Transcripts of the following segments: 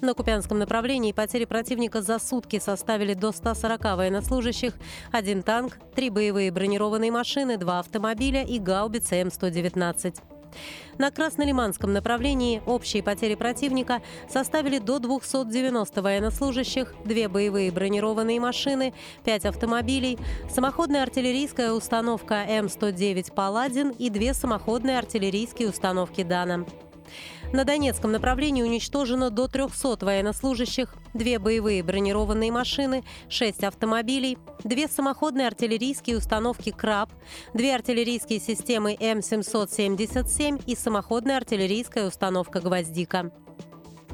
На Купянском направлении потери противника за сутки составили до 140 военнослужащих, один танк, три боевые бронированные машины, два автомобиля и гаубица М-119. На Краснолиманском направлении общие потери противника составили до 290 военнослужащих, две боевые бронированные машины, пять автомобилей, самоходная артиллерийская установка М-109 «Паладин» и две самоходные артиллерийские установки «Дана». На Донецком направлении уничтожено до 300 военнослужащих, две боевые бронированные машины, шесть автомобилей, две самоходные артиллерийские установки «Краб», две артиллерийские системы М777 и самоходная артиллерийская установка «Гвоздика».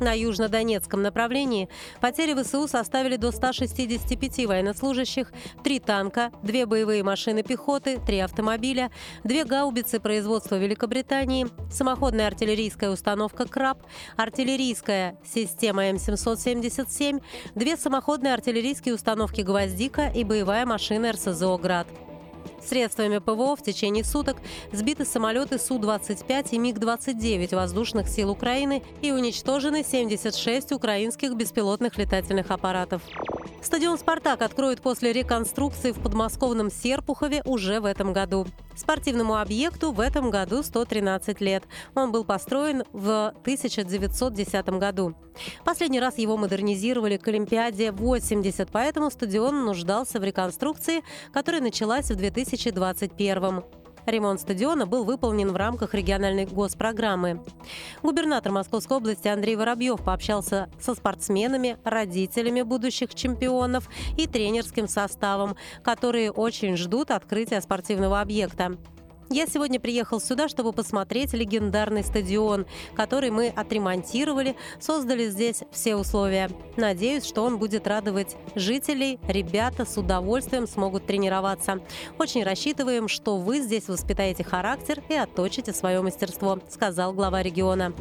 На южнодонецком направлении потери ВСУ составили до 165 военнослужащих, три танка, две боевые машины пехоты, три автомобиля, две гаубицы производства Великобритании, самоходная артиллерийская установка «Краб», артиллерийская система М777, две самоходные артиллерийские установки «Гвоздика» и боевая машина РСЗО «Град». Средствами ПВО в течение суток сбиты самолеты Су-25 и МиГ-29 воздушных сил Украины и уничтожены 76 украинских беспилотных летательных аппаратов. Стадион «Спартак» откроют после реконструкции в подмосковном Серпухове уже в этом году. Спортивному объекту в этом году 113 лет. Он был построен в 1910 году. Последний раз его модернизировали к Олимпиаде 80, поэтому стадион нуждался в реконструкции, которая началась в 2021. Ремонт стадиона был выполнен в рамках региональной госпрограммы. Губернатор Московской области Андрей Воробьев пообщался со спортсменами, родителями будущих чемпионов и тренерским составом, которые очень ждут открытия спортивного объекта. Я сегодня приехал сюда, чтобы посмотреть легендарный стадион, который мы отремонтировали, создали здесь все условия. Надеюсь, что он будет радовать жителей. Ребята с удовольствием смогут тренироваться. Очень рассчитываем, что вы здесь воспитаете характер и отточите свое мастерство, сказал глава региона.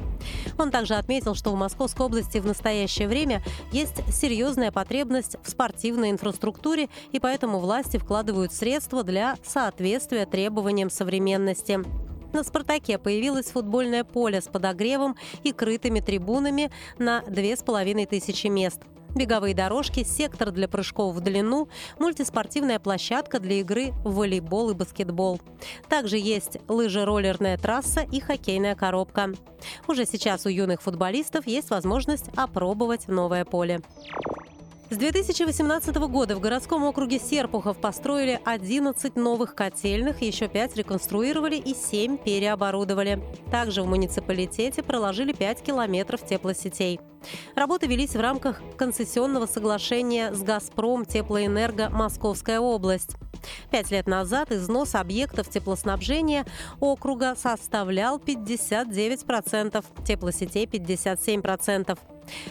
Он также отметил, что в Московской области в настоящее время есть серьезная потребность в спортивной инфраструктуре, и поэтому власти вкладывают средства для соответствия требованиям современности современности. На «Спартаке» появилось футбольное поле с подогревом и крытыми трибунами на 2500 мест. Беговые дорожки, сектор для прыжков в длину, мультиспортивная площадка для игры в волейбол и баскетбол. Также есть лыжероллерная трасса и хоккейная коробка. Уже сейчас у юных футболистов есть возможность опробовать новое поле. С 2018 года в городском округе Серпухов построили 11 новых котельных, еще 5 реконструировали и 7 переоборудовали. Также в муниципалитете проложили 5 километров теплосетей. Работы велись в рамках концессионного соглашения с «Газпром Теплоэнерго Московская область». Пять лет назад износ объектов теплоснабжения округа составлял 59%, теплосетей 57%.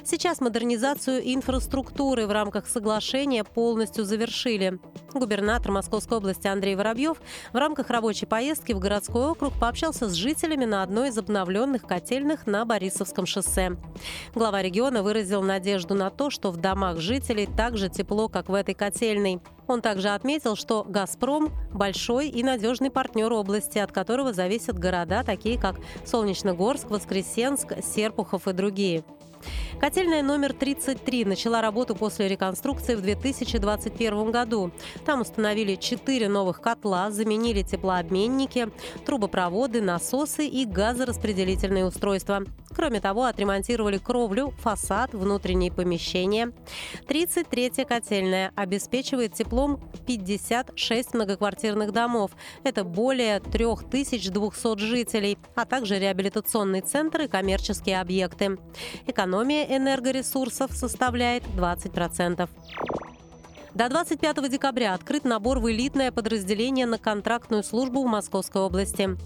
Сейчас модернизацию инфраструктуры в рамках соглашения полностью завершили. Губернатор Московской области Андрей Воробьев в рамках рабочей поездки в городской округ пообщался с жителями на одной из обновленных котельных на Борисовском шоссе. Глава региона выразил надежду на то, что в домах жителей так же тепло, как в этой котельной. Он также отметил, что «Газпром» – большой и надежный партнер области, от которого зависят города, такие как Солнечногорск, Воскресенск, Серпухов и другие. Котельная номер 33 начала работу после реконструкции в 2021 году. Там установили 4 новых котла, заменили теплообменники, трубопроводы, насосы и газораспределительные устройства. Кроме того, отремонтировали кровлю, фасад, внутренние помещения. 33-я котельная обеспечивает теплом 56 многоквартирных домов. Это более 3200 жителей, а также реабилитационный центр и коммерческие объекты. Экономия энергоресурсов составляет 20%. До 25 декабря открыт набор в элитное подразделение на контрактную службу в Московской области.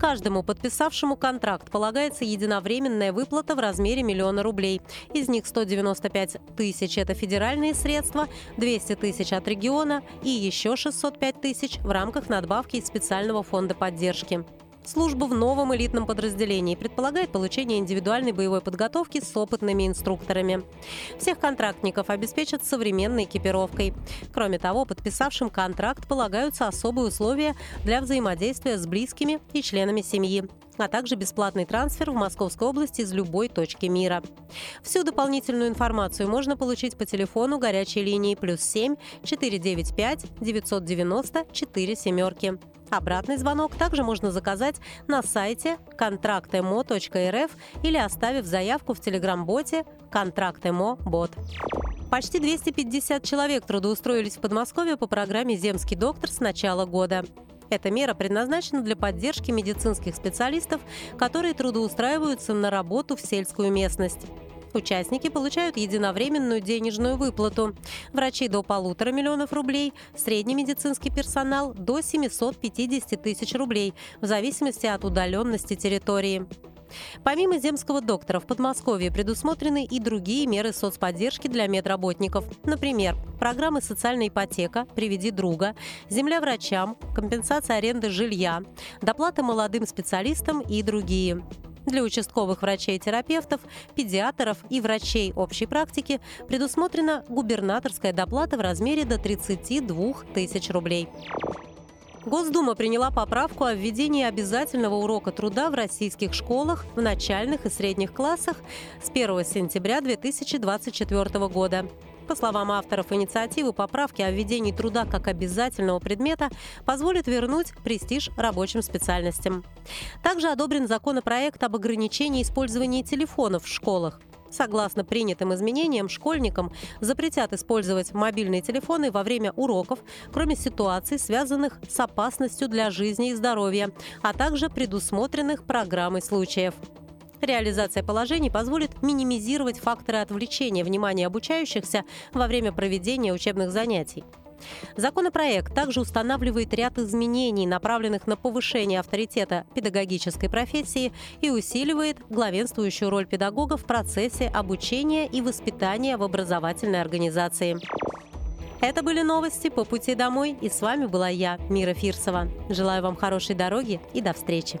Каждому подписавшему контракт полагается единовременная выплата в размере миллиона рублей. Из них 195 тысяч – это федеральные средства, 200 тысяч от региона и еще 605 тысяч в рамках надбавки из специального фонда поддержки. Служба в новом элитном подразделении предполагает получение индивидуальной боевой подготовки с опытными инструкторами. Всех контрактников обеспечат современной экипировкой. Кроме того, подписавшим контракт полагаются особые условия для взаимодействия с близкими и членами семьи а также бесплатный трансфер в Московской области из любой точки мира. Всю дополнительную информацию можно получить по телефону горячей линии плюс 7 495 990 4 семерки. Обратный звонок также можно заказать на сайте контрактмо.рф или оставив заявку в телеграм-боте «Контракт.мо бот». Почти 250 человек трудоустроились в Подмосковье по программе «Земский доктор» с начала года. Эта мера предназначена для поддержки медицинских специалистов, которые трудоустраиваются на работу в сельскую местность. Участники получают единовременную денежную выплату. Врачи до полутора миллионов рублей, средний медицинский персонал до 750 тысяч рублей, в зависимости от удаленности территории. Помимо земского доктора в Подмосковье предусмотрены и другие меры соцподдержки для медработников. Например, программы «Социальная ипотека», «Приведи друга», «Земля врачам», компенсация аренды жилья, доплата молодым специалистам и другие. Для участковых врачей-терапевтов, педиатров и врачей общей практики предусмотрена губернаторская доплата в размере до 32 тысяч рублей. Госдума приняла поправку о введении обязательного урока труда в российских школах в начальных и средних классах с 1 сентября 2024 года. По словам авторов инициативы, поправки о введении труда как обязательного предмета позволят вернуть престиж рабочим специальностям. Также одобрен законопроект об ограничении использования телефонов в школах. Согласно принятым изменениям, школьникам запретят использовать мобильные телефоны во время уроков, кроме ситуаций, связанных с опасностью для жизни и здоровья, а также предусмотренных программой случаев. Реализация положений позволит минимизировать факторы отвлечения внимания обучающихся во время проведения учебных занятий. Законопроект также устанавливает ряд изменений, направленных на повышение авторитета педагогической профессии и усиливает главенствующую роль педагога в процессе обучения и воспитания в образовательной организации. Это были новости по пути домой, и с вами была я, Мира Фирсова. Желаю вам хорошей дороги и до встречи.